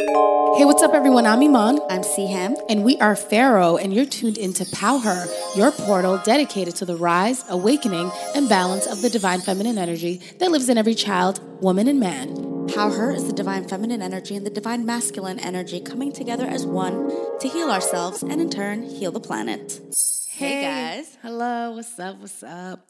Hey, what's up, everyone? I'm Iman. I'm Siham. And we are Pharaoh, and you're tuned into Power, your portal dedicated to the rise, awakening, and balance of the divine feminine energy that lives in every child, woman, and man. Power is the divine feminine energy and the divine masculine energy coming together as one to heal ourselves and in turn heal the planet. Hey, guys. Hello, what's up? What's up?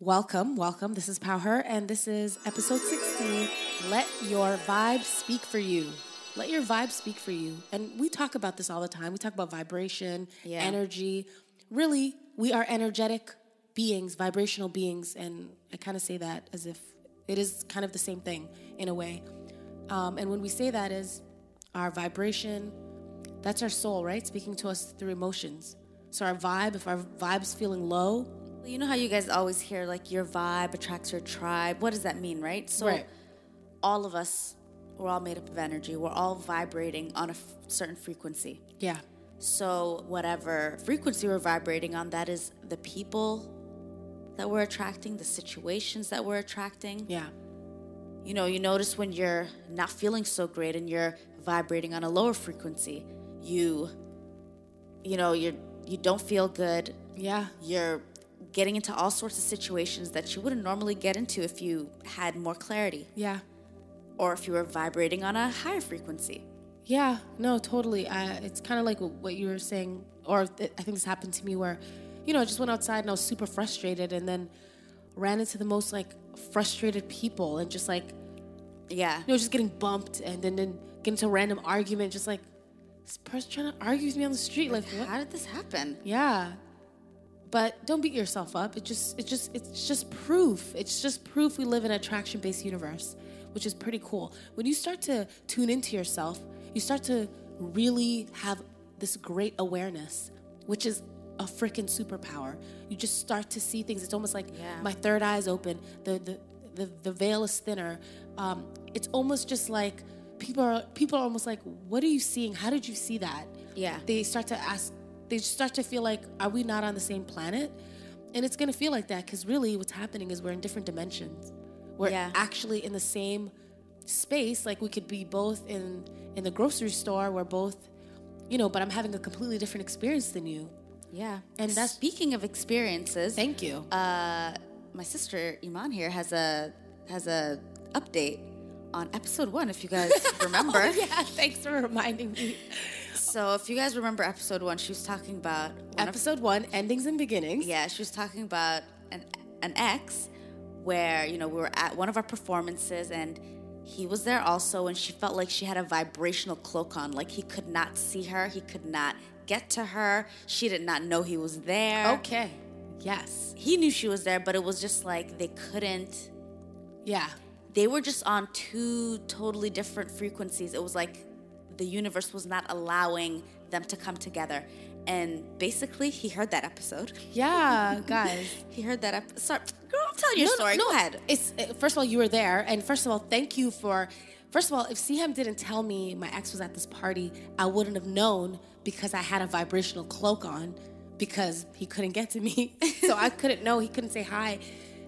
Welcome, welcome. This is Power, and this is episode 16. Let your vibe speak for you. Let your vibe speak for you. And we talk about this all the time. We talk about vibration, Yeah. energy. Really, we are energetic beings, vibrational beings. And I kind of say that as if it is kind of the same thing in a way. Um, and when we say that is our vibration, that's our soul, right? Speaking to us through emotions. So our vibe, if our vibe's feeling low, You know how you guys always hear like your vibe attracts your tribe? What does that mean, right? So Right. all of us, we're all made up of energy. We're all vibrating on a f- certain frequency. yeah, So whatever frequency we're vibrating on, that is the people that we're attracting, the situations that we're attracting. yeah, You know, you notice when you're not feeling so great and you're vibrating on a lower frequency, you you know, you're you don't feel good. yeah, You're getting into all sorts of situations that you wouldn't normally get into if you had more clarity yeah. Or if you were vibrating on a higher frequency. Yeah, no, totally. Uh, it's kind of like what you were saying, or th- I think this happened to me where, you know, I just went outside and I was super frustrated and then ran into the most like frustrated people and just like, Yeah. you know, just getting bumped and then, then get into a random argument, just like, this person trying to argue with me on the street. Like, what? How did this happen? Yeah. But don't beat yourself up. It just it just it's just proof. It's just proof we live in an attraction-based universe, which is pretty cool. When you start to tune into yourself, you start to really have this great awareness, which is a freaking superpower. You just start to see things. It's almost like Yeah. my third eye is open. The the the, the veil is thinner. Um, it's almost just like people are people are almost like, what are you seeing? How did you see that? Yeah. they start to ask they start to feel like are we not on the same planet and it's going to feel like that because really what's happening is we're in different dimensions we're Yeah. actually in the same space like we could be both in in the grocery store we're both you know but i'm having a completely different experience than you Yeah. And that's- speaking of experiences. thank you uh, my sister Iman here has a has a update on episode one. If you guys remember, Oh, yeah thanks for reminding me so if you guys remember episode one, she was talking about one of, episode one endings and beginnings yeah, she was talking about an an ex where you know we were at one of our performances and he was there also and she felt like she had a vibrational cloak on like he could not see her he could not get to her she did not know he was there okay yes he knew she was there but it was just like they couldn't yeah they were just on two totally different frequencies. It was like the universe was not allowing them to come together. And basically, he heard that episode. yeah guys He heard that episode. Sorry, girl, I'm telling your story. Go ahead. It's uh, first of all, you were there, and first of all, thank you for. First of all, if Siham didn't tell me my ex was at this party, I wouldn't have known because I had a vibrational cloak on, because he couldn't get to me, so I couldn't know. He couldn't say hi.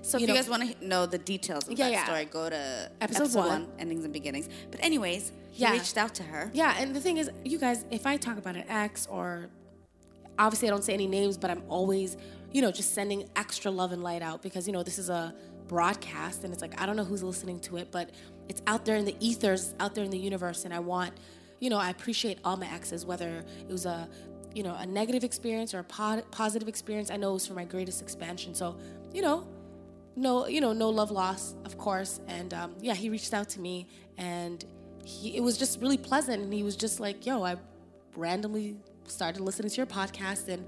So if you you, guys want to know the details of Yeah, that yeah. story, go to Episode episode, one. one. endings and beginnings. But anyways, he Yeah. reached out to her. Yeah, and the thing is, you guys, if I talk about an ex or obviously I don't say any names, but I'm always, you know, just sending extra love and light out because, you know, this is a broadcast and it's like I don't know who's listening to it, but it's out there in the ethers, out there in the universe and I want, you know, I appreciate all my exes whether it was a you know, a negative experience or a po- positive experience. I know it was for my greatest expansion. So, you know, no, you know, no love loss, of course. And um, yeah, he reached out to me, and he it was just really pleasant. And he was just like, "Yo, I randomly started listening to your podcast, and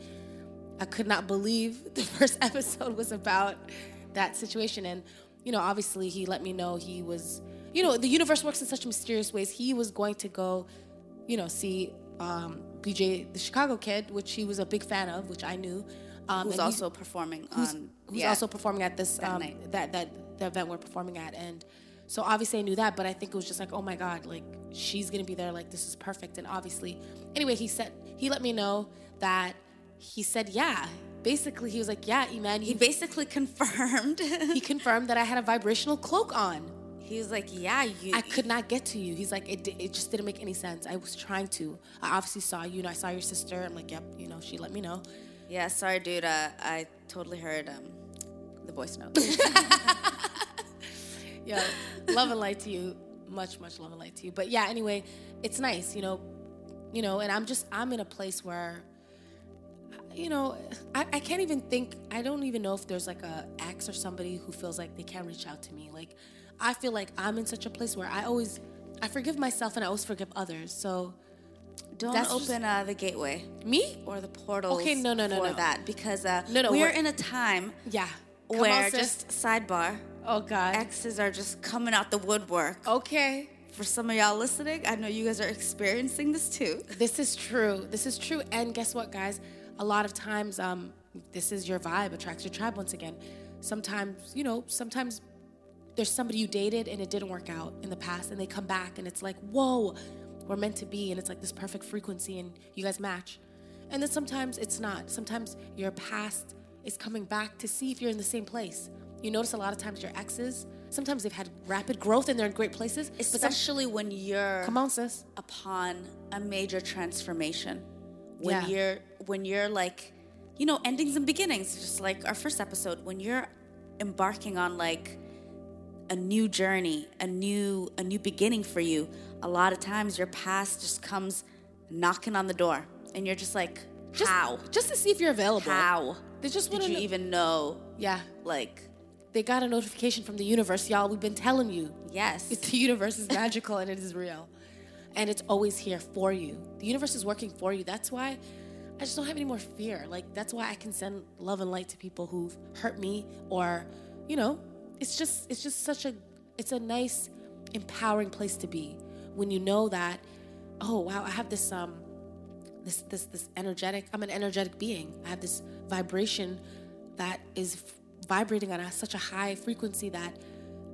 I could not believe the first episode was about that situation." And you know, obviously, he let me know he was, you know, the universe works in such mysterious ways. He was going to go, you know, see um, BJ, the Chicago kid, which he was a big fan of, which I knew. Um, Who's also performing who's, on who's yeah. also performing at this that um, night. that that the event we're performing at and so obviously I knew that but I think it was just like oh my god like she's gonna be there like this is perfect and obviously anyway he said he let me know that he said yeah basically he was like yeah Iman He he, basically confirmed. he confirmed that I had a vibrational cloak on He was like, "Yeah, you." I could not get to you. He's like, it, it just didn't make any sense. I was trying to. I obviously saw you, and I saw your sister. I'm like, yep, you know, she let me know. Yeah, sorry, dude. Uh, I totally heard um, the voice note. Yeah, love and light to you. Much, much love and light to you. But yeah, anyway, it's nice, you know, you know, and I'm just I'm in a place where, you know, I, I can't even think. I don't even know if there's like a ex or somebody who feels like they can't reach out to me. Like, I feel like I'm in such a place where I always I forgive myself and I always forgive others. So Don't That's just- open uh, the gateway me, or the portal? Okay, no, no, no, for no. that because uh, No, no, we're we're- in a time yeah, Come where on, just sidebar oh god, exes are just coming out the woodwork. okay. For some of y'all listening, I know you guys are experiencing this too. This is true. This is true. And guess what, guys? A lot of times, um, this is your vibe, attracts your tribe once again. Sometimes, you know, sometimes there's somebody you dated and it didn't work out in the past, and they come back and it's like, whoa, we're meant to be, and it's like this perfect frequency, and you guys match. And then sometimes it's not. Sometimes your past is coming back to see if you're in the same place. You notice a lot of times your exes, sometimes they've had rapid growth and they're in great places. but some- Especially when you're come on, sis. upon a major transformation. When Yeah. you're when you're like, you know, endings and beginnings, just like our first episode, when you're embarking on like a new journey, a new a new beginning for you, a lot of times your past just comes knocking on the door and you're just like, Just, how? Just to see if you're available. How? They just want to even know Yeah. like They got a notification from the universe, y'all. We've been telling you. yes. The universe is magical and it is real. And it's always here for you. The universe is working for you. That's why I just don't have any more fear. Like, that's why I can send love and light to people who've hurt me or, you know, it's just, it's just such a, it's a nice, empowering place to be when you know that, oh, wow, I have this, um, this, this, this energetic, I'm an energetic being. I have this vibration that is vibrating on a, such a high frequency that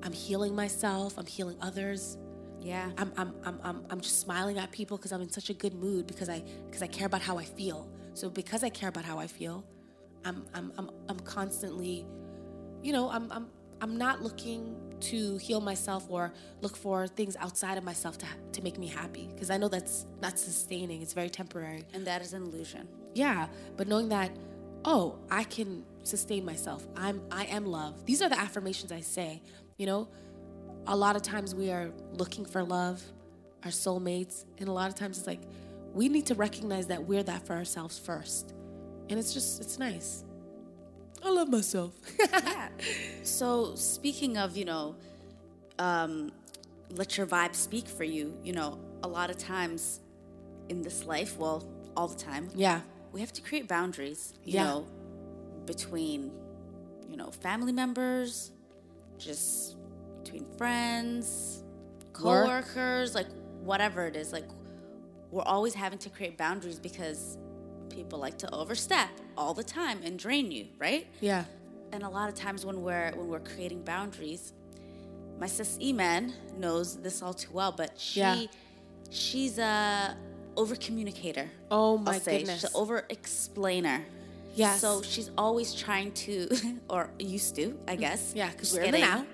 I'm healing myself, I'm healing others. yeah. I'm, I'm, I'm, I'm, I'm just smiling at people because I'm in such a good mood because I, because I care about how I feel. So because I care about how I feel, I'm, I'm, I'm, I'm constantly, you know, I'm, I'm, I'm not looking to heal myself or look for things outside of myself to, to make me happy because I know that's not sustaining. It's very temporary. And that is an illusion. Yeah, but knowing that, oh, I can sustain myself. I'm I am love. These are the affirmations I say. You know, a lot of times we are looking for love, our soulmates, and a lot of times it's like we need to recognize that we're that for ourselves first. And it's just it's nice. I love myself. yeah. So speaking of, you know, um, let your vibe speak for you. You know, a lot of times in this life, well, all the time, yeah. We have to create boundaries. You Yeah. know, between, you know, family members, just between friends, Work. coworkers, like whatever it is. Like we're always having to create boundaries because people like to overstep all the time and drain you, right? Yeah. and a lot of times when we're when we're creating boundaries my sis Iman knows this all too well but she Yeah. she's a over communicator Oh my goodness. she's an over explainer Yes. so she's always trying to or used to i mm, guess Yeah, because we're getting now.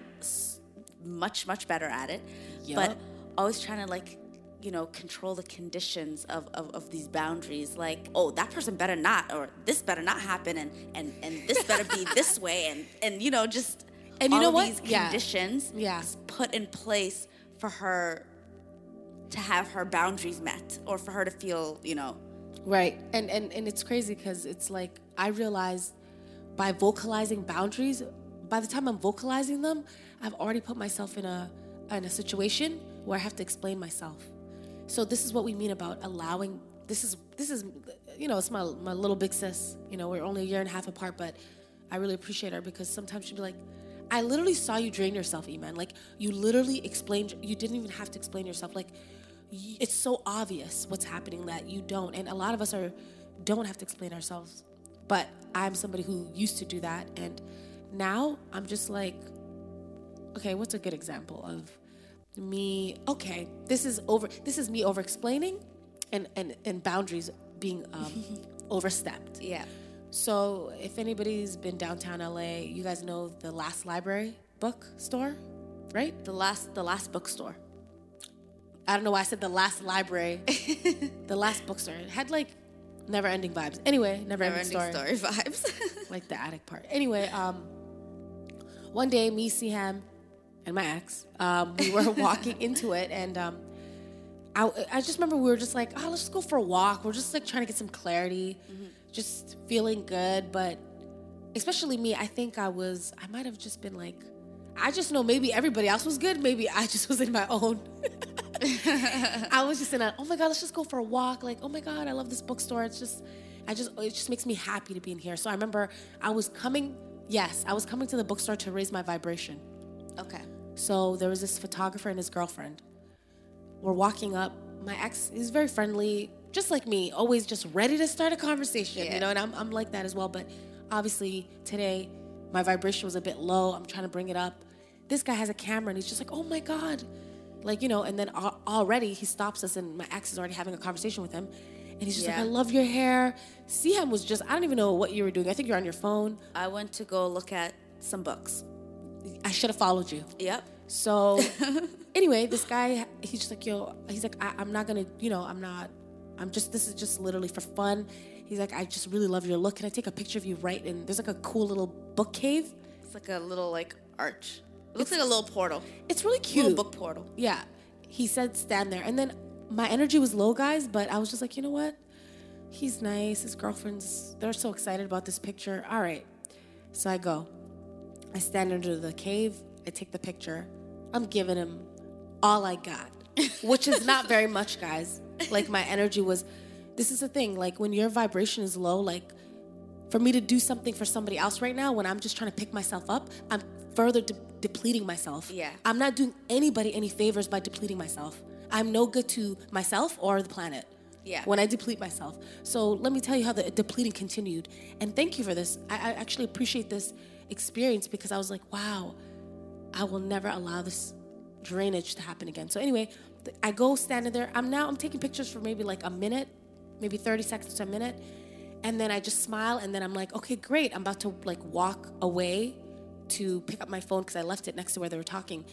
much much better at it Yup. but always trying to like you know control the conditions of, of, of these boundaries like oh that person better not or this better not happen and and, and this better be this way and and you know just And you all know what? these Yeah. conditions Yeah. put in place for her to have her boundaries met or for her to feel you know Right. And and and it's crazy because it's like I realized by vocalizing boundaries, by the time I'm vocalizing them, I've already put myself in a in a situation where I have to explain myself. So this is what we mean about allowing this is this is you know, it's my my little big sis. You know, we're only a year and a half apart, but I really appreciate her because sometimes she'd be like, I literally saw you drain yourself, Iman. Like you literally explained you didn't even have to explain yourself. Like it's so obvious what's happening that you don't and a lot of us are don't have to explain ourselves but i'm somebody who used to do that and now i'm just like okay what's a good example of me okay this is over this is me over explaining and and and boundaries being um overstepped yeah so if anybody's been downtown la you guys know the last library book store right? The last, the last bookstore. I don't know why I said the last library, the last bookstore. It had like never ending vibes. Anyway, never, Never ending story. story vibes. like the attic part. Anyway, um, one day, me, Siham, and my ex, um, we were walking into it, and um, I, I just remember we were just like, oh, let's just go for a walk. We're just like trying to get some clarity, just feeling good. But especially me, I think I was, I might have just been like, I just know maybe everybody else was good. Maybe I just was in my own. I was just in a, oh my God, let's just go for a walk. Like, oh my God, I love this bookstore. It's just, I just, it just makes me happy to be in here. So I remember I was coming, yes, I was coming to the bookstore to raise my vibration. okay. So there was this photographer and his girlfriend. We're walking up. My ex is very friendly, just like me, always just ready to start a conversation, Yeah. you know, and I'm, I'm like that as well. But obviously today, my vibration was a bit low. I'm trying to bring it up. This guy has a camera and he's just like, oh my God. Like, you know, and then already he stops us and my ex is already having a conversation with him. And he's just Yeah. like, I love your hair. Siham was just, I don't even know what you were doing. I think you're on your phone. I went to go look at some books. I should have followed you. Yep. So anyway, this guy, he's just like, yo, he's like, I, I'm not gonna, you know, I'm not, I'm just, this is just literally for fun. He's like, I just really love your look. Can I take a picture of you right in, there's like a cool little book cave. It's like a little like arch. It looks like a little portal. It's really cute. Little book portal. Yeah. He said stand there. And then my energy was low, guys, but I was just like, you know what? He's nice. His girlfriend's, they're so excited about this picture. All right. So I go. I stand under the cave. I take the picture. I'm giving him all I got, which is not very much, guys. Like my energy was, this is the thing. Like when your vibration is low, like for me to do something for somebody else right now, when I'm just trying to pick myself up, I'm further de- depleting myself. Yeah. I'm not doing anybody any favors by depleting myself. I'm no good to myself or the planet. Yeah. When I deplete myself. So let me tell you how the depleting continued. And thank you for this. I, I actually appreciate this experience because I was like, wow, I will never allow this drainage to happen again. So anyway, I go standing there. I'm now I'm taking pictures for maybe like a minute, maybe 30 seconds to a minute. And then I just smile and then I'm like, okay, great. I'm about to like walk away to pick up my phone because I left it next to where they were talking.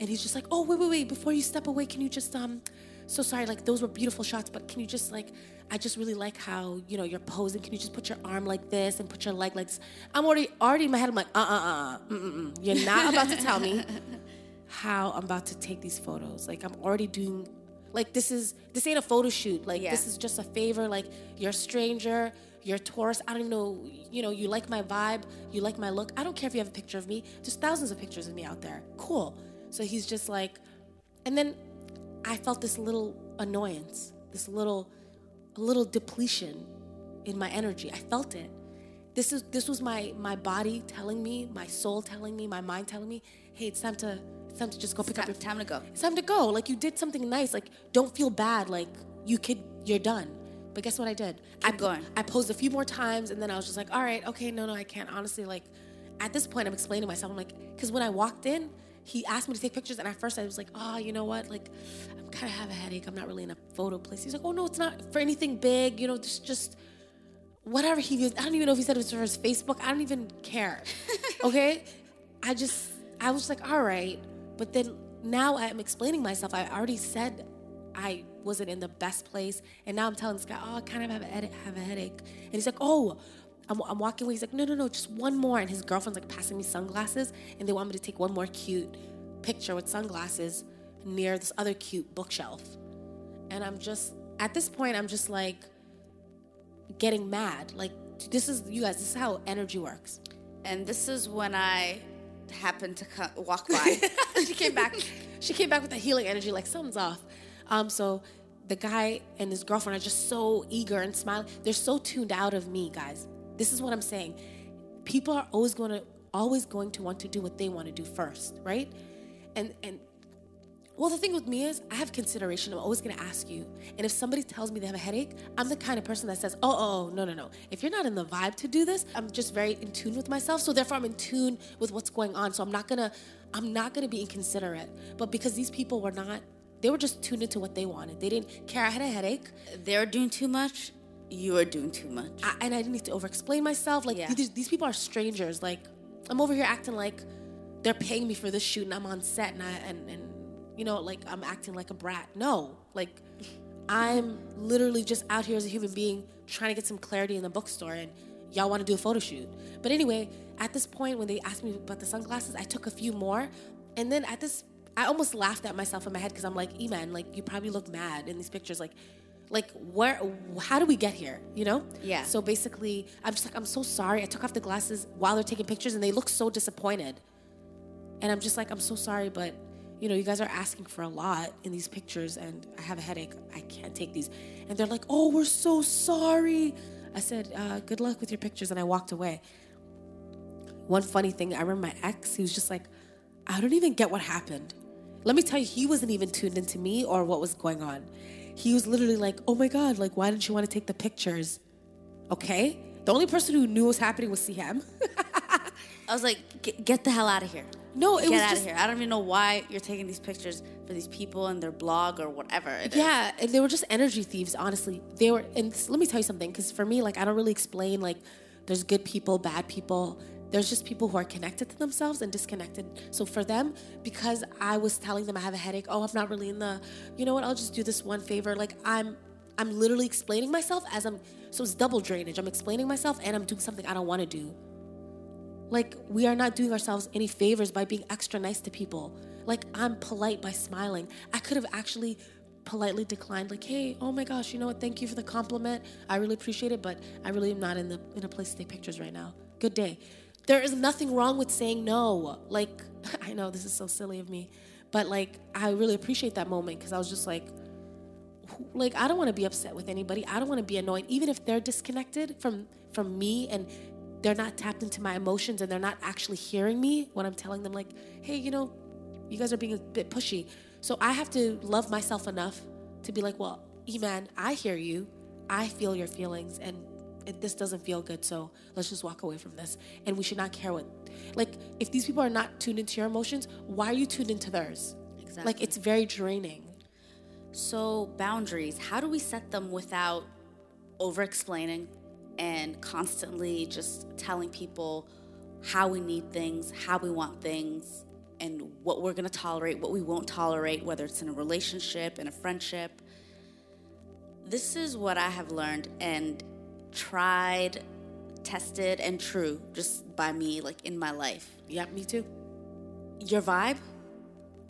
And he's just like, oh, wait, wait, wait. Before you step away, can you just, um, so sorry, like those were beautiful shots, but can you just like, I just really like how, you know, you're posing. Can you just put your arm like this and put your leg like this? I'm already, already in my head, I'm like, uh, uh, uh, mm, mm, mm. You're not about to tell me how I'm about to take these photos. Like I'm already doing like this is this ain't a photo shoot. Like Yeah. this is just a favor. Like you're a stranger, you're a tourist. I don't even know, you know, you like my vibe, you like my look. I don't care if you have a picture of me. There's thousands of pictures of me out there. Cool. So he's just like and then I felt this little annoyance, this little a little depletion in my energy. I felt it. This is this was my my body telling me, my soul telling me, my mind telling me, hey, it's time to it's time to just go pick up Time, your time to go. it's time to go. Like you did something nice. Like don't feel bad. Like you could, you're done. But guess what I did? I Keep going. I posed a few more times, and then I was just like, all right, okay, no, no, I can't. Honestly, like at this point, I'm explaining myself. I'm like, because when I walked in, he asked me to take pictures, and at first I was like, oh, you know what? Like I'm kind of have a headache. I'm not really in a photo place. He's like, oh no, it's not for anything big. You know, just just whatever he was. I don't even know if he said it was for his Facebook. I don't even care. Okay, I just I was like, all right, but then now I'm explaining myself. I already said I wasn't in the best place, and now I'm telling this guy, oh, I kind of have a headache. Have a headache, and he's like, oh. I'm, I'm walking away. He's like, no, no, no, just one more. And his girlfriend's like passing me sunglasses, and they want me to take one more cute picture with sunglasses near this other cute bookshelf. And I'm just, at this point, I'm just like getting mad. Like, this is, you guys, this is how energy works. And this is when I happened to co- walk by. she came back. She came back with a healing energy, like something's off. Um, so the guy and his girlfriend are just so eager and smiling. They're so tuned out of me, guys. This is what I'm saying. People are always going to always going to want to do what they want to do first, right? And and well, the thing with me is I have consideration. I'm always going to ask you. And if somebody tells me they have a headache, I'm the kind of person that says, oh, oh, oh, no, no, no. If you're not in the vibe to do this, I'm just very in tune with myself. So therefore, I'm in tune with what's going on. So I'm not to, I'm not to be inconsiderate. But because these people were not, they were just tuned into what they wanted. They didn't care I had a headache. They're doing too much. You are doing too much. I, and I didn't need to over explain myself. Like Yeah. these, these people are strangers. Like I'm over here acting like they're paying me for this shoot and I'm on set and I and, and you know like I'm acting like a brat. No, like I'm literally just out here as a human being trying to get some clarity in the bookstore and y'all want to do a photo shoot. But anyway, at this point when they asked me about the sunglasses, I took a few more and then at this I almost laughed at myself in my head because I'm like, E-man, like you probably look mad in these pictures. Like, like where, how do we get here? You know? Yeah. So basically, I'm just like, I'm so sorry. I took off the glasses while they're taking pictures and they look so disappointed. And I'm just like, I'm so sorry, but you know, you guys are asking for a lot in these pictures and I have a headache. I can't take these. And they're like, oh, we're so sorry. I said, uh, good luck with your pictures. And I walked away. One funny thing, I remember my ex, he was just like, I don't even get what happened. Let me tell you, he wasn't even tuned into me or what was going on. He was literally like, oh my God, like, why didn't you want to take the pictures? Okay? The only person who knew what was happening was Siham. I was like, get, the hell out of here. No, it get was out just- of here. I don't even know why you're taking these pictures for these people and their blog or whatever. it is. Yeah, and they were just energy thieves, honestly. They were, and let me tell you something, because for me, like, I don't really explain, like, there's good people, bad people. There's just people who are connected to themselves and disconnected. So for them, because I was telling them I have a headache, oh, I'm not really in the, you know what, I'll just do this one favor. Like, I'm, I'm literally explaining myself as I'm, so it's double drainage. I'm explaining myself and I'm doing something I don't want to do. Like, we are not doing ourselves any favors by being extra nice to people. Like, I'm polite by smiling. I could have actually politely declined, like, hey, oh my gosh, you know what? Thank you for the compliment. I really appreciate it, but I really am not in the in a place to take pictures right now. Good day. There is nothing wrong with saying no. Like, I know this is so silly of me, but like, I really appreciate that moment because I was just like, like I don't want to be upset with anybody. I don't want to be annoyed, even if they're disconnected from from me and they're not tapped into my emotions and they're not actually hearing me when I'm telling them like, hey, you know, you guys are being a bit pushy. So I have to love myself enough to be like, well, E-man, I hear you. I feel your feelings and it, this doesn't feel good. So let's just walk away from this. And we should not care what, like, if these people are not tuned into your emotions, why are you tuned into theirs? Exactly. Like, it's very draining. So, boundaries, how do we set them without over explaining and constantly just telling people how we need things, how we want things, and what we're going to tolerate, what we won't tolerate, whether it's in a relationship, in a friendship? This is what I have learned and tried, tested, and true just by me, like in my life Yeah, me too. your vibe,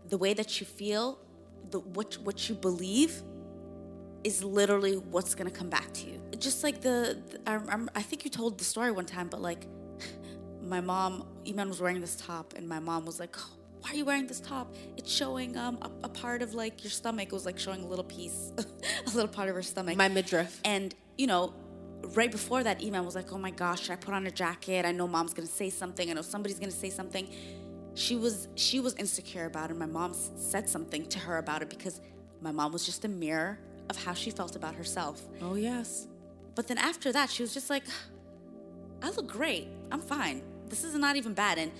the way that you feel, the what what you believe is literally what's gonna come back to you. Just like the, the- I, I'm- I think you told the story one time, but like my mom, Iman was wearing this top, and my mom was like, "Why are you wearing this top? It's showing um a, a part of like your stomach." It was like showing a little piece, a little part of her stomach. My midriff. And, you know, right before that, email, I was like, oh my gosh, should I put on a jacket? I know mom's gonna say something. I know somebody's gonna say something. She was she was insecure about it. My mom said something to her about it because my mom was just a mirror of how she felt about herself. Oh, yes. But then after that, she was just like, I look great. I'm fine. This is not even bad. And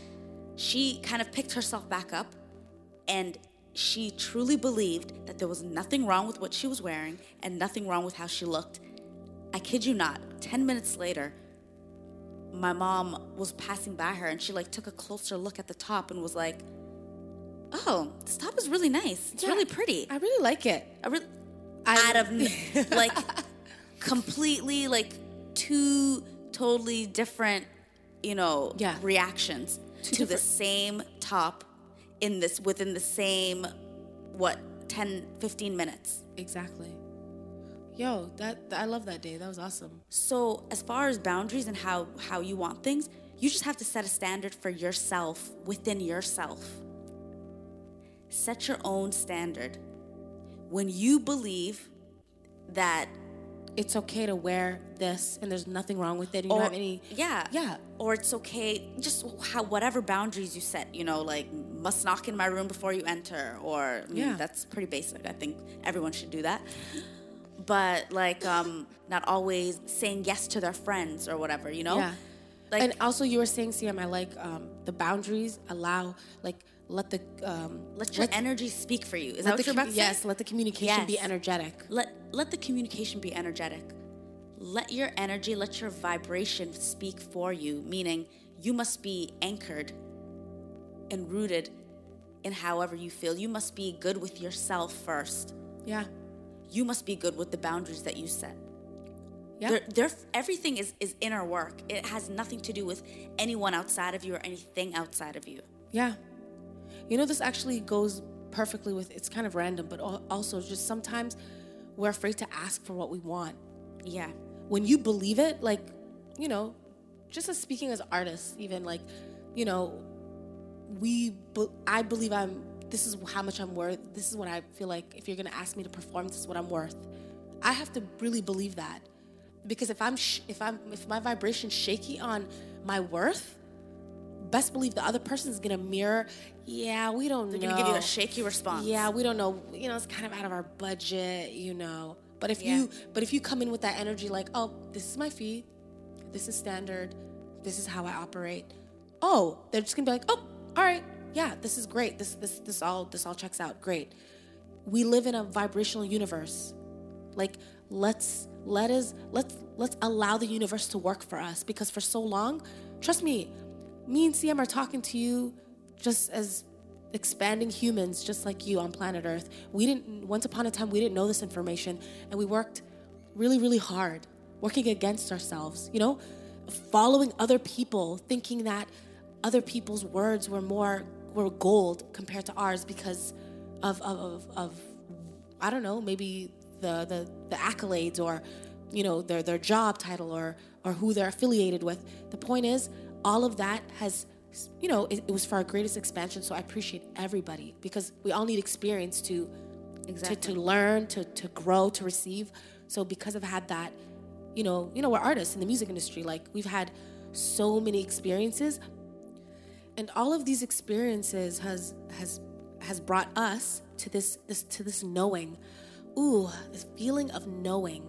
she kind of picked herself back up and she truly believed that there was nothing wrong with what she was wearing and nothing wrong with how she looked. I kid you not, 10 minutes later, my mom was passing by her and she like took a closer look at the top and was like, "Oh, this top is really nice. It's Yeah. really pretty." I really like it. I really I- out of like completely like two totally different, you know, Yeah. reactions to the same top in this within the same what 10 15 minutes. Exactly. Yo, that I love that day. That was awesome. So, as far as boundaries and how how you want things, you just have to set a standard for yourself within yourself. Set your own standard. When you believe that It's okay to wear this, and there's nothing wrong with it. You don't have any. yeah Yeah. or it's okay just how whatever boundaries you set you know like must knock in my room before you enter or I mean, Yeah. that's pretty basic i think everyone should do that but like um not always saying yes to their friends or whatever you know Yeah. like and also, you were saying, Siham, I like um, the boundaries allow, like, let the um, let your energy speak for you is that what the you're about to say yes, let the communication be Yes. energetic. let let the communication be energetic let your energy let your vibration speak for you meaning you must be anchored and rooted in however you feel. You must be good with yourself first. Yeah. You must be good with the boundaries that you set. Yeah. There, there, everything is, is inner work. It has nothing to do with anyone outside of you or anything outside of you. Yeah. You know, this actually goes perfectly with it's kind of random, but also just sometimes we're afraid to ask for what we want. Yeah. When you believe it, like, you know, just as speaking as artists, even like, you know, we, I believe I'm, this is how much I'm worth. This is what I feel like if you're going to ask me to perform, this is what I'm worth. I have to really believe that. Because if I'm, sh- if I'm, if my vibration's shaky on my worth, best believe the other person is gonna mirror. Yeah, we don't They're know. going to give you a shaky response. Yeah, we don't know. You know, it's kind of out of our budget. You know, but if Yeah. you, but if you come in with that energy, like, oh, this is my fee, this is standard, this is how I operate. Oh, they're just gonna be like, oh, all right, yeah, this is great. This, this, this all, this all checks out. Great. We live in a vibrational universe. Like, let's let us let's let's allow the universe to work for us because for so long, trust me, me and Siham are talking to you just as expanding humans just like you on planet Earth. We didn't once upon a time we didn't know this information and we worked really really hard working against ourselves, you know? Following other people thinking that other people's words were more were gold compared to ours because of of of, of I don't know, maybe the, the the accolades or you know their their job title or or who they're affiliated with. The point is, all of that has you know it, it was for our greatest expansion. So I appreciate everybody because we all need experience to Exactly. to, to learn, to to grow, to receive. So because I've had that, you know, you know, we're artists in the music industry. Like we've had so many experiences, and all of these experiences has has has brought us to this this to this knowing. Ooh this feeling of knowing.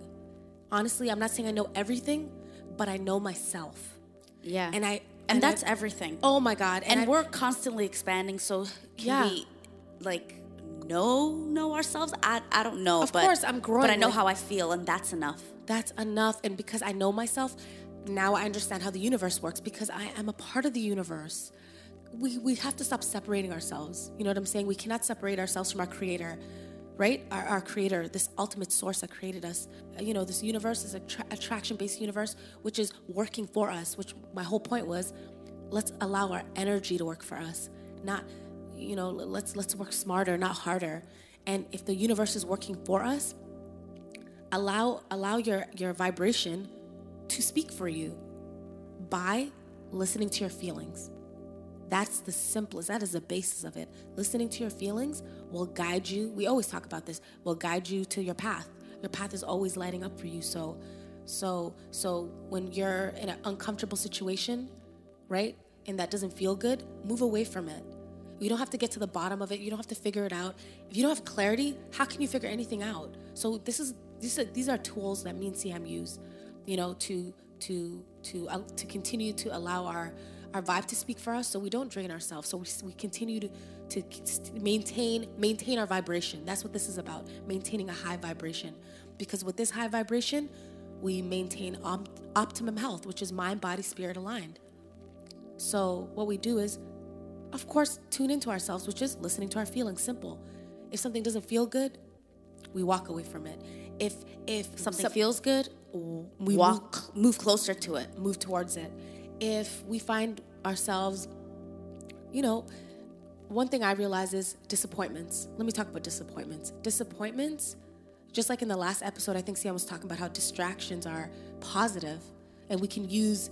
Honestly i'm not saying i know everything but i know myself. Yeah. and i and that's I- everything. oh my god. And I- we're constantly expanding so can Yeah. we like know know ourselves? I, I don't know Of but, course, I'm growing, but i know like- how i feel and that's enough. That's enough. And because i know myself now i understand how the universe works because i am a part of the universe we, we have to stop separating ourselves. You know what i'm saying? We cannot separate ourselves from our creator right? Our, our creator this ultimate source that created us. Uh, you know this universe is a tra- attraction based universe which is working for us which my whole point was let's allow our energy to work for us. Not you know let's let's work smarter not harder. And if the universe is working for us allow allow your your vibration to speak for you by listening to your feelings that's the simplest that is the basis of it. Listening to your feelings will guide you we always talk about this will guide you to your path. Your path is always lighting up for you so so so when you're in an uncomfortable situation right and that doesn't feel good move away from it. You don't have to get to the bottom of it you don't have to figure it out. If you don't have clarity how can you figure anything out? So this is these are these are tools that me and Siham use you know to to to uh, to continue to allow our our vibe to speak for us so we don't drain ourselves. So we, we continue to to maintain maintain our vibration. That's what this is about maintaining a high vibration. Because with this high vibration we maintain op- optimum health which is mind body spirit aligned. So what we do is of course tune into ourselves which is listening to our feelings simple. If something doesn't feel good we walk away from it. If if something some- feels good we walk move closer to it. move towards it. If we find ourselves, you know, one thing I realize is disappointments. Let me talk about disappointments. Disappointments, just like in the last episode, I think Siham was talking about how distractions are positive and we can use,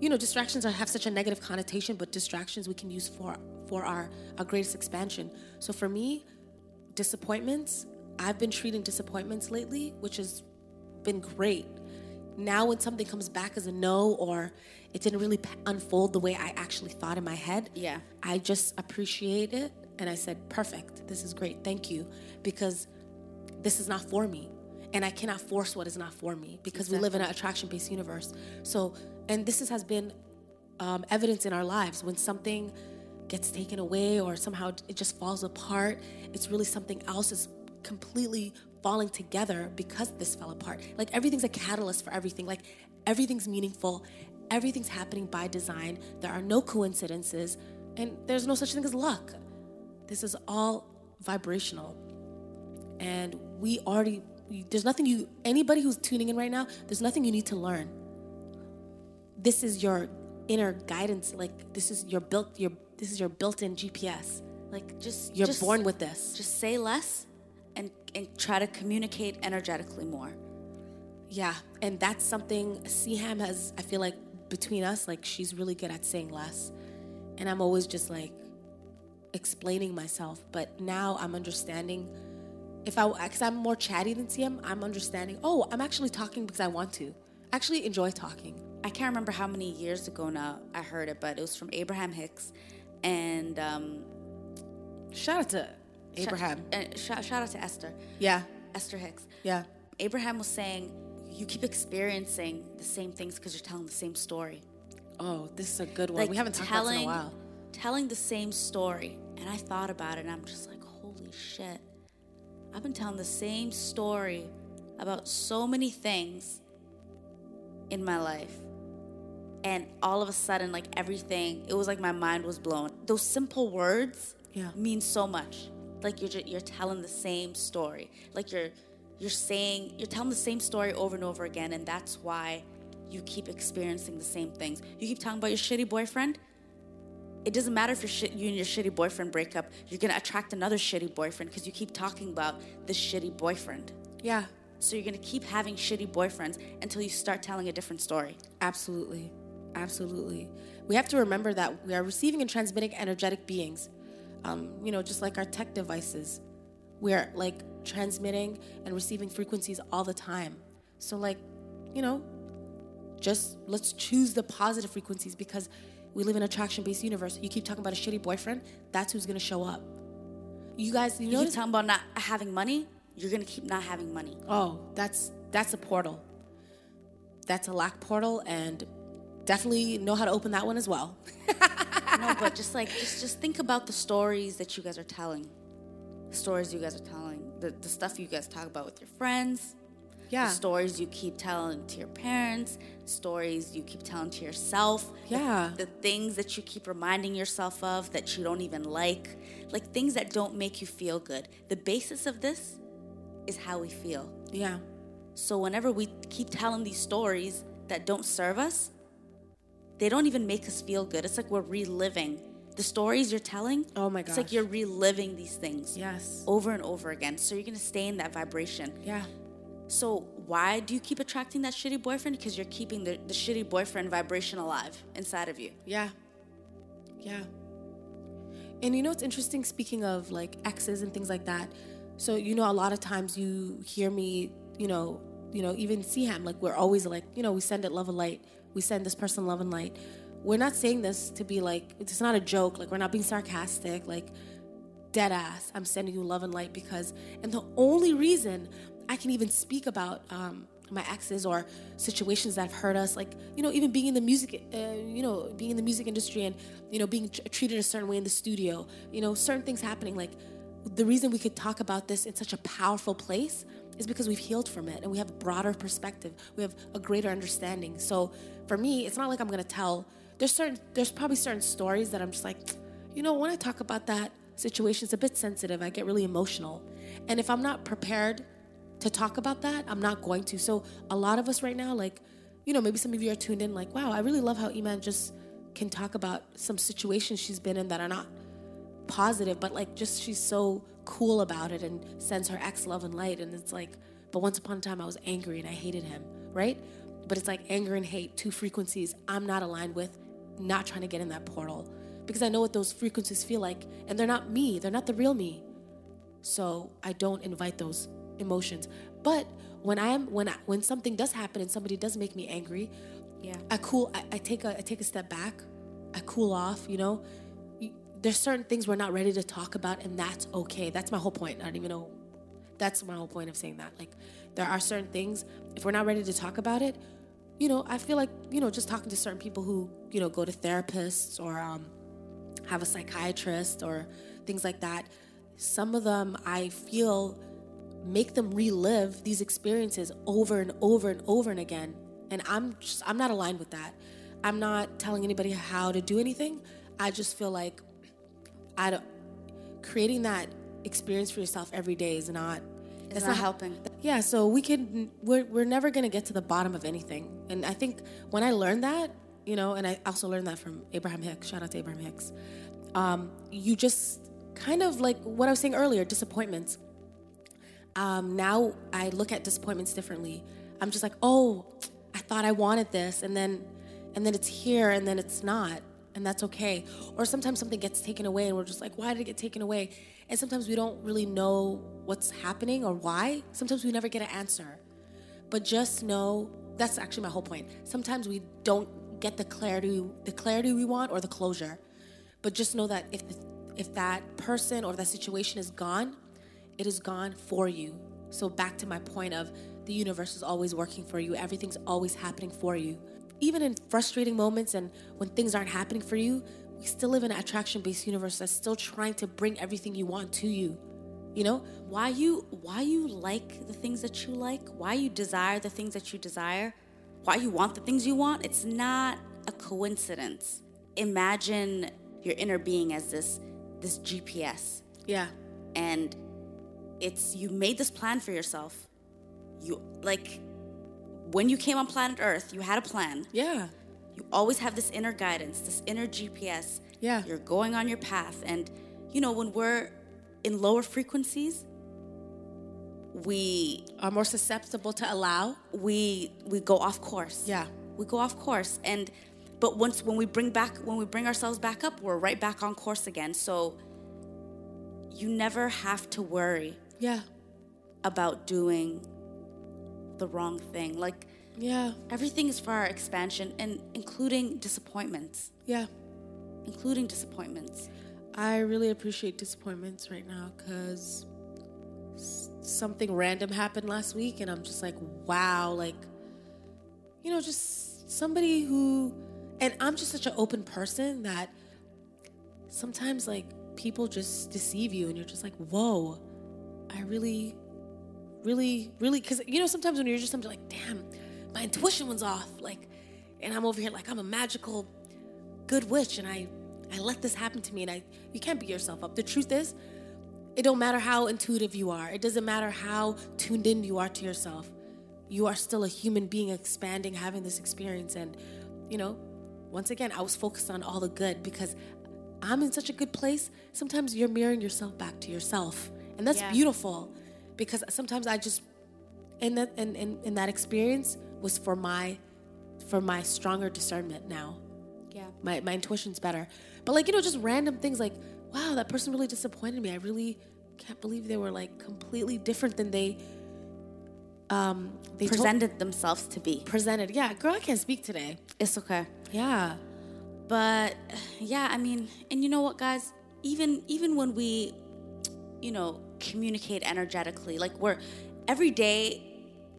you know, distractions are, have such a negative connotation, but distractions we can use for for our, our greatest expansion. So for me, disappointments, I've been treating disappointments lately, which has been great. Now, when something comes back as a no or it didn't really unfold the way I actually thought in my head, Yeah. I just appreciate it and I said, perfect, this is great, thank you, because this is not for me. And I cannot force what is not for me because we live in an attraction based universe. So, and this is, has been um, evidence in our lives when something gets taken away or somehow it just falls apart, it's really something else is completely falling together because this fell apart. Like everything's a catalyst for everything. Like everything's meaningful, everything's happening by design. There are no coincidences. And there's no such thing as luck. This is all vibrational. And we already, there's nothing you, anybody who's tuning in right now, there's nothing you need to learn. This is your inner guidance. Like, this is your built, your, this is your built in GPS. Like just You're just- born with this. Just say less and and try to communicate energetically more. Yeah, and that's something Siham has. I feel like between us, like she's really good at saying less, and I'm always just like explaining myself. But now I'm understanding. If I, because I'm more chatty than Siham, I'm understanding. Oh, I'm actually talking because I want to. I actually enjoy talking. I can't remember how many years ago now I heard it, but it was from Abraham Hicks, and um, Shout out to Abraham. Uh, and shout, shout out to Esther, Yeah, Esther Hicks. yeah, Abraham was saying, you keep experiencing the same things because you're telling the same story. Oh, this is a good one. we haven't talked about this in a while. telling the same story. And I thought about it and I'm just like, holy shit. I've been telling the same story about so many things in my life. And all of a sudden, like everything, it was like my mind was blown. Those simple words Yeah. mean so much. Like you're just, you're telling the same story. Like you're you're saying you're telling the same story over and over again, and that's why you keep experiencing the same things. You keep talking about your shitty boyfriend. It doesn't matter if your shit, you and your shitty boyfriend break up. You're gonna attract another shitty boyfriend because you keep talking about this shitty boyfriend. Yeah, So you're gonna keep having shitty boyfriends until you start telling a different story. Absolutely. Absolutely. We have to remember that we are receiving and transmitting energetic beings. Um, you know, just like our tech devices. We're like transmitting and receiving frequencies all the time. So, like, you know, just let's choose the positive frequencies because we live in an attraction based universe. You keep talking about a shitty boyfriend, that's who's gonna show up. You guys, you You know, keep talking about not having money. You're gonna keep not having money. Oh, that's that's a portal. That's a lack portal, and definitely know how to open that one as well. no, but just like just just think about the stories that you guys are telling. The stories you guys are telling. The the stuff you guys talk about with your friends. Yeah. The stories you keep telling to your parents, stories you keep telling to yourself. the- Yeah. The, things that you keep reminding yourself of that you don't even like. Like things that don't make you feel good. The basis of this is how we feel. Yeah. So whenever we keep telling these stories that don't serve us, they don't even make us feel good. It's like we're reliving the stories you're telling. Oh my god! It's like you're reliving these things Yes. over and over again. So you're gonna stay in that vibration. Yeah. So why do you keep attracting that shitty boyfriend? Because you're keeping the, the shitty boyfriend vibration alive inside of you. Yeah. Yeah. And you know it's interesting? Speaking of like exes and things like that. So you know, a lot of times you hear me, you know, you know, even see him like we're always like, you know, we send it love and light. We send this person love and light. We're not saying this to be like it's not a joke. Like we're not being sarcastic. Like dead ass. I'm sending you love and light because, and the only reason I can even speak about um, my exes or situations that have hurt us, like you know, even being in the music, uh, you know, being in the music industry and you know, being tr- treated a certain way in the studio, you know, certain things happening. Like the reason we could talk about this in such a powerful place is because we've healed from it and we have a broader perspective. We have a greater understanding. So for me, it's not like I'm gonna tell. There's certain, there's probably certain stories that I'm just like, you know, when I talk about that situation, it's a bit sensitive. I get really emotional, and if I'm not prepared to talk about that, I'm not going to. So a lot of us right now, like, you know, maybe some of you are tuned in, like, wow, I really love how Iman just can talk about some situations she's been in that are not positive, but like just she's so cool about it and sends her ex love and light. And it's like, but once upon a time I was angry and I hated him, right? But it's like anger and hate, two frequencies I'm not aligned with, not trying to get in that portal because I know what those frequencies feel like and they're not me, they're not the real me. So I don't invite those emotions. But when I'm when I, when something does happen and somebody does make me angry, Yeah. I cool. I, I take a I take a step back. I cool off. You know, there's certain things we're not ready to talk about, and that's okay. That's my whole point. I don't even know. That's my whole point of saying that. Like, there are certain things if we're not ready to talk about it. You know, I feel like you know just talking to certain people who you know go to therapists or um, have a psychiatrist or things like that. Some of them I feel make them relive these experiences over and over and over and again. And I'm just I'm not aligned with that. I'm not telling anybody how to do anything. I just feel like I don't creating that experience for yourself every day is not It's not helping. yeah, so we can we're we're never gonna get to the bottom of anything. And I think when I learned that, you know, and I also learned that from Abraham Hicks. Shout out to Abraham Hicks. Um, you just kind of like what I was saying earlier, disappointments. Um, now I look at disappointments differently. I'm just like, oh, I thought I wanted this, and then and then it's here, and then it's not, and that's okay. Or sometimes something gets taken away, and we're just like, why did it get taken away? And sometimes we don't really know what's happening or why. Sometimes we never get an answer. But just know that's actually my whole point. Sometimes we don't get the clarity the clarity we want or the closure. But just know that if if that person or that situation is gone, it is gone for you. So back to my point of the universe is always working for you. Everything's always happening for you. Even in frustrating moments and when things aren't happening for you, we still live in an attraction-based universe that's still trying to bring everything you want to you. You know? Why you why you like the things that you like? Why you desire the things that you desire? Why you want the things you want? It's not a coincidence. Imagine your inner being as this this GPS Yeah. and it's you made this plan for yourself. You like when you came on planet Earth, you had a plan. Yeah. You always have this inner guidance, this inner GPS. Yeah. You're going on your path. And, you know, when we're in lower frequencies, we Are more susceptible to allow. we we go off course. Yeah. We go off course. And but once when we bring back when we bring ourselves back up, we're right back on course again. So you never have to worry Yeah. about doing the wrong thing. Like Yeah. everything is for our expansion and including disappointments. Yeah. Including disappointments. I really appreciate disappointments right now because something random happened last week, and I'm just like, wow, like, you know, just somebody who, and I'm just such an open person that sometimes, like, people just deceive you, and you're just like, whoa, I really, really, really, because, you know, sometimes when you're just something like, damn, my intuition was off, like, and I'm over here like I'm a magical good witch and I I let this happen to me and I you can't beat yourself up. The truth is, it don't matter how intuitive you are. It doesn't matter how tuned in you are to yourself. You are still a human being expanding, having this experience and you know, once again, I was focused on all the good because I'm in such a good place. Sometimes you're mirroring yourself back to yourself. And that's Yeah. beautiful because sometimes I just in that in, in that experience was for my for my stronger discernment now Yeah. my, my intuition's better. But like, you know, just random things like, wow, that person really disappointed me. I really can't believe they were like completely different than they um they told- Presented themselves to be. presented. Yeah, girl, I can't speak today. It's okay. Yeah. But yeah, I mean, and you know what, guys? Even even when we, you know, communicate energetically, like we're every day,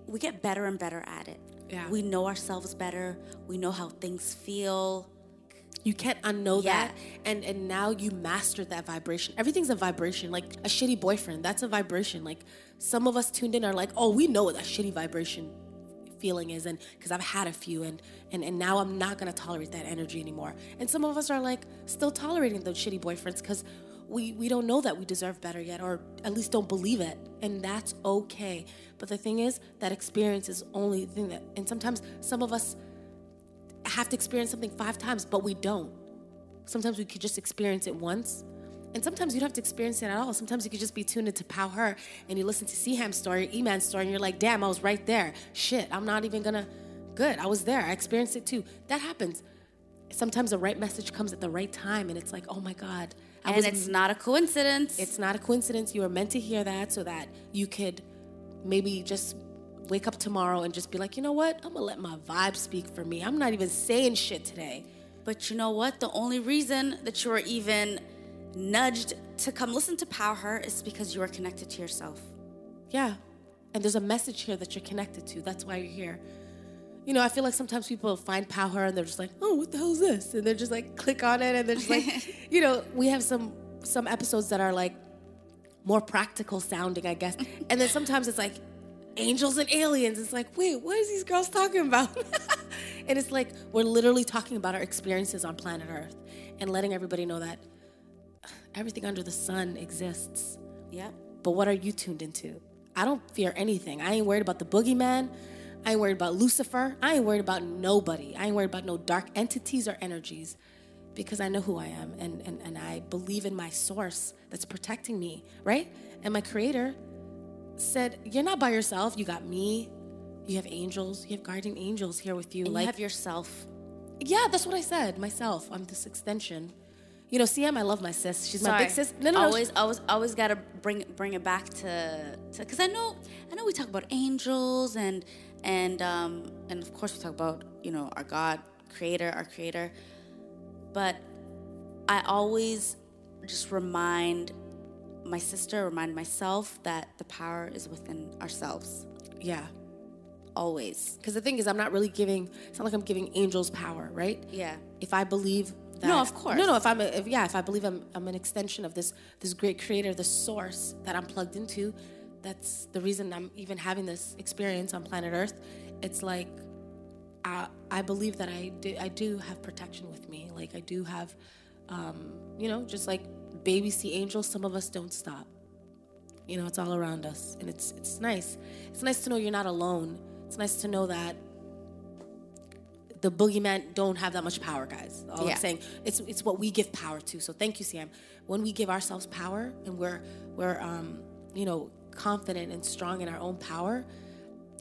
we get better and better at it. Yeah. We know ourselves better. We know how things feel. You can't unknow Yeah. that. And and now you mastered that vibration. Everything's a vibration. Like a shitty boyfriend, that's a vibration. Like some of us tuned in are like, oh, we know what that shitty vibration feeling is and because I've had a few and, and and now I'm not gonna tolerate that energy anymore. And some of us are like still tolerating those shitty boyfriends because we we don't know that we deserve better yet or at least don't believe it. And that's okay. But the thing is that experience is only the thing that and sometimes some of us have to experience something five times, but we don't. Sometimes we could just experience it once. And sometimes you don't have to experience it at all. Sometimes you could just be tuned into Power Her and you listen to Siham's story, Iman's story, and you're like, damn, I was right there. Shit, I'm not even gonna. Good, I was there. I experienced it too. That happens. Sometimes the right message comes at the right time, and it's like, oh my God. I And it's not a coincidence. it's not a coincidence. You were meant to hear that so that you could maybe just wake up tomorrow and just be like, you know what? I'm gonna let my vibe speak for me. I'm not even saying shit today. But you know what? The only reason that you were even nudged to come listen to Power Her is because you are connected to yourself. Yeah. And there's a message here that you're connected to. That's why you're here. You know, I feel like sometimes people find power and they're just like, oh, what the hell is this? And they're just like, click on it. And they're just like, you know, we have some some episodes that are like more practical sounding, I guess. And then sometimes it's like angels and aliens. It's like, wait, what is these girls talking about? And it's like we're literally talking about our experiences on planet Earth and letting everybody know that everything under the sun exists. Yeah. But what are you tuned into? I don't fear anything. I ain't worried about the boogeyman. I ain't worried about Lucifer. I ain't worried about nobody. I ain't worried about no dark entities or energies because I know who I am and, and, and I believe in my source that's protecting me, right? And my creator said, You're not by yourself. You got me. You have angels. You have guardian angels here with you. And like, you have yourself. yeah, that's what I said. Myself. I'm this extension. You know, Siham, I love my sis. She's my big sis. No, no, no. Always, always, always got to bring bring it back to to because I know I know we talk about angels and and um and of course we talk about you know our God, Creator, our Creator, but I always just remind my sister, remind myself that the power is within ourselves. Yeah. Always. Because the thing is, I'm not really giving. It's not like I'm giving angels power, right? Yeah. If I believe that. No, of course. No, no. If I'm, a, if, yeah, if I believe I'm, I'm an extension of this, this great creator, the source that I'm plugged into, that's the reason I'm even having this experience on planet Earth. It's like, I, I believe that I do, I do have protection with me. Like I do have, um, you know, just like babies see angels. Some of us don't stop. You know, it's all around us, and it's it's nice. It's nice to know you're not alone. It's nice to know that the boogeyman don't have that much power, guys. All Yeah. I'm saying, it's it's what we give power to. So thank you, Sam. When we give ourselves power and we're we're um, you know confident and strong in our own power,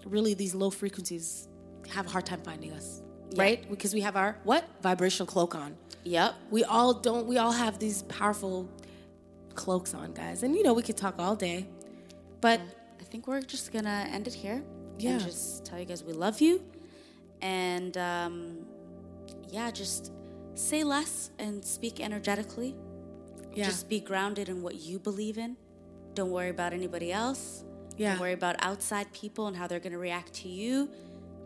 really these low frequencies have a hard time finding us, right? Because we have our what vibrational cloak on. Yep. We all don't. We all have these powerful cloaks on, guys, and you know we could talk all day, but I think we're just gonna end it here. Yeah. And just tell you guys we love you. And um, yeah, just say less and speak energetically. yeah, Just be grounded in what you believe in. Don't worry about anybody else. Yeah. Don't worry about outside people and how they're gonna react to you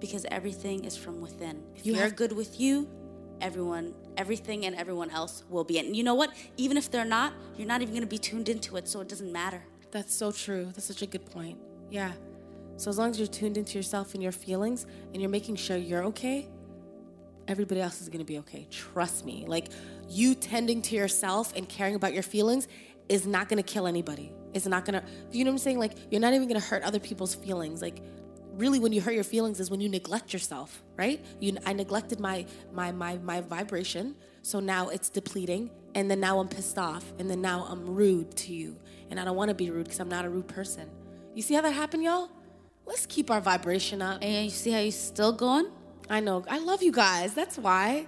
because everything is from within. If You are have- good with you, everyone everything and everyone else will be. And you know what? Even if they're not, you're not even gonna be tuned into it, so it doesn't matter. That's so true. That's such a good point. Yeah. So as long as you're tuned into yourself and your feelings and you're making sure you're okay, everybody else is going to be okay. Trust me. Like you tending to yourself and caring about your feelings is not going to kill anybody. It's not to you know what I'm saying? Like you're not even to hurt other people's feelings. Like really when you hurt your feelings is when you neglect yourself, right? You I neglected my my my my vibration, so now it's depleting and then now I'm pissed off and then now I'm rude to you. And I don't want to be rude because I'm not a rude person. You see how that happened, y'all? Let's keep our vibration up. And you see how you're still going? I know. I love you guys. That's why.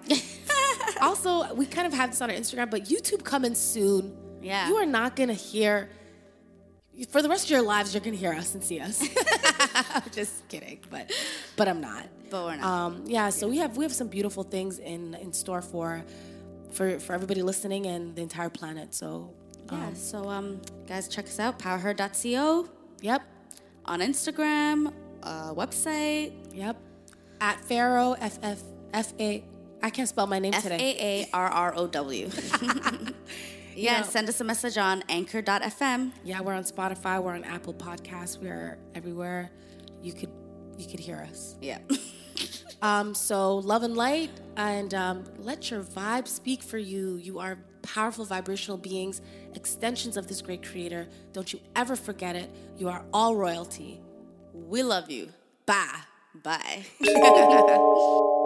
also, we kind of have this on our Instagram, but YouTube coming soon. Yeah. You are not to hear, for the rest of your lives, you're going to hear us and see us. I'm just kidding, but but I'm not. But we're not. Um, yeah, so we have we have some beautiful things in in store for for for everybody listening and the entire planet. So Yeah, so um, guys, check us out, powerher.co yep, on Instagram, uh, website, yep. At Pharaoh F F F A. I can't spell my name F today. A A R R O W. Yeah, and know- send us a message on anchor.fm. Yeah, we're on Spotify. We're on Apple Podcasts. We're everywhere. You could you could hear us. Yeah. Um, so love and light, and um, let your vibe speak for you. You are powerful vibrational beings, extensions of this great creator. Don't you ever forget it. You are all royalty. we love you. Bye. Bye.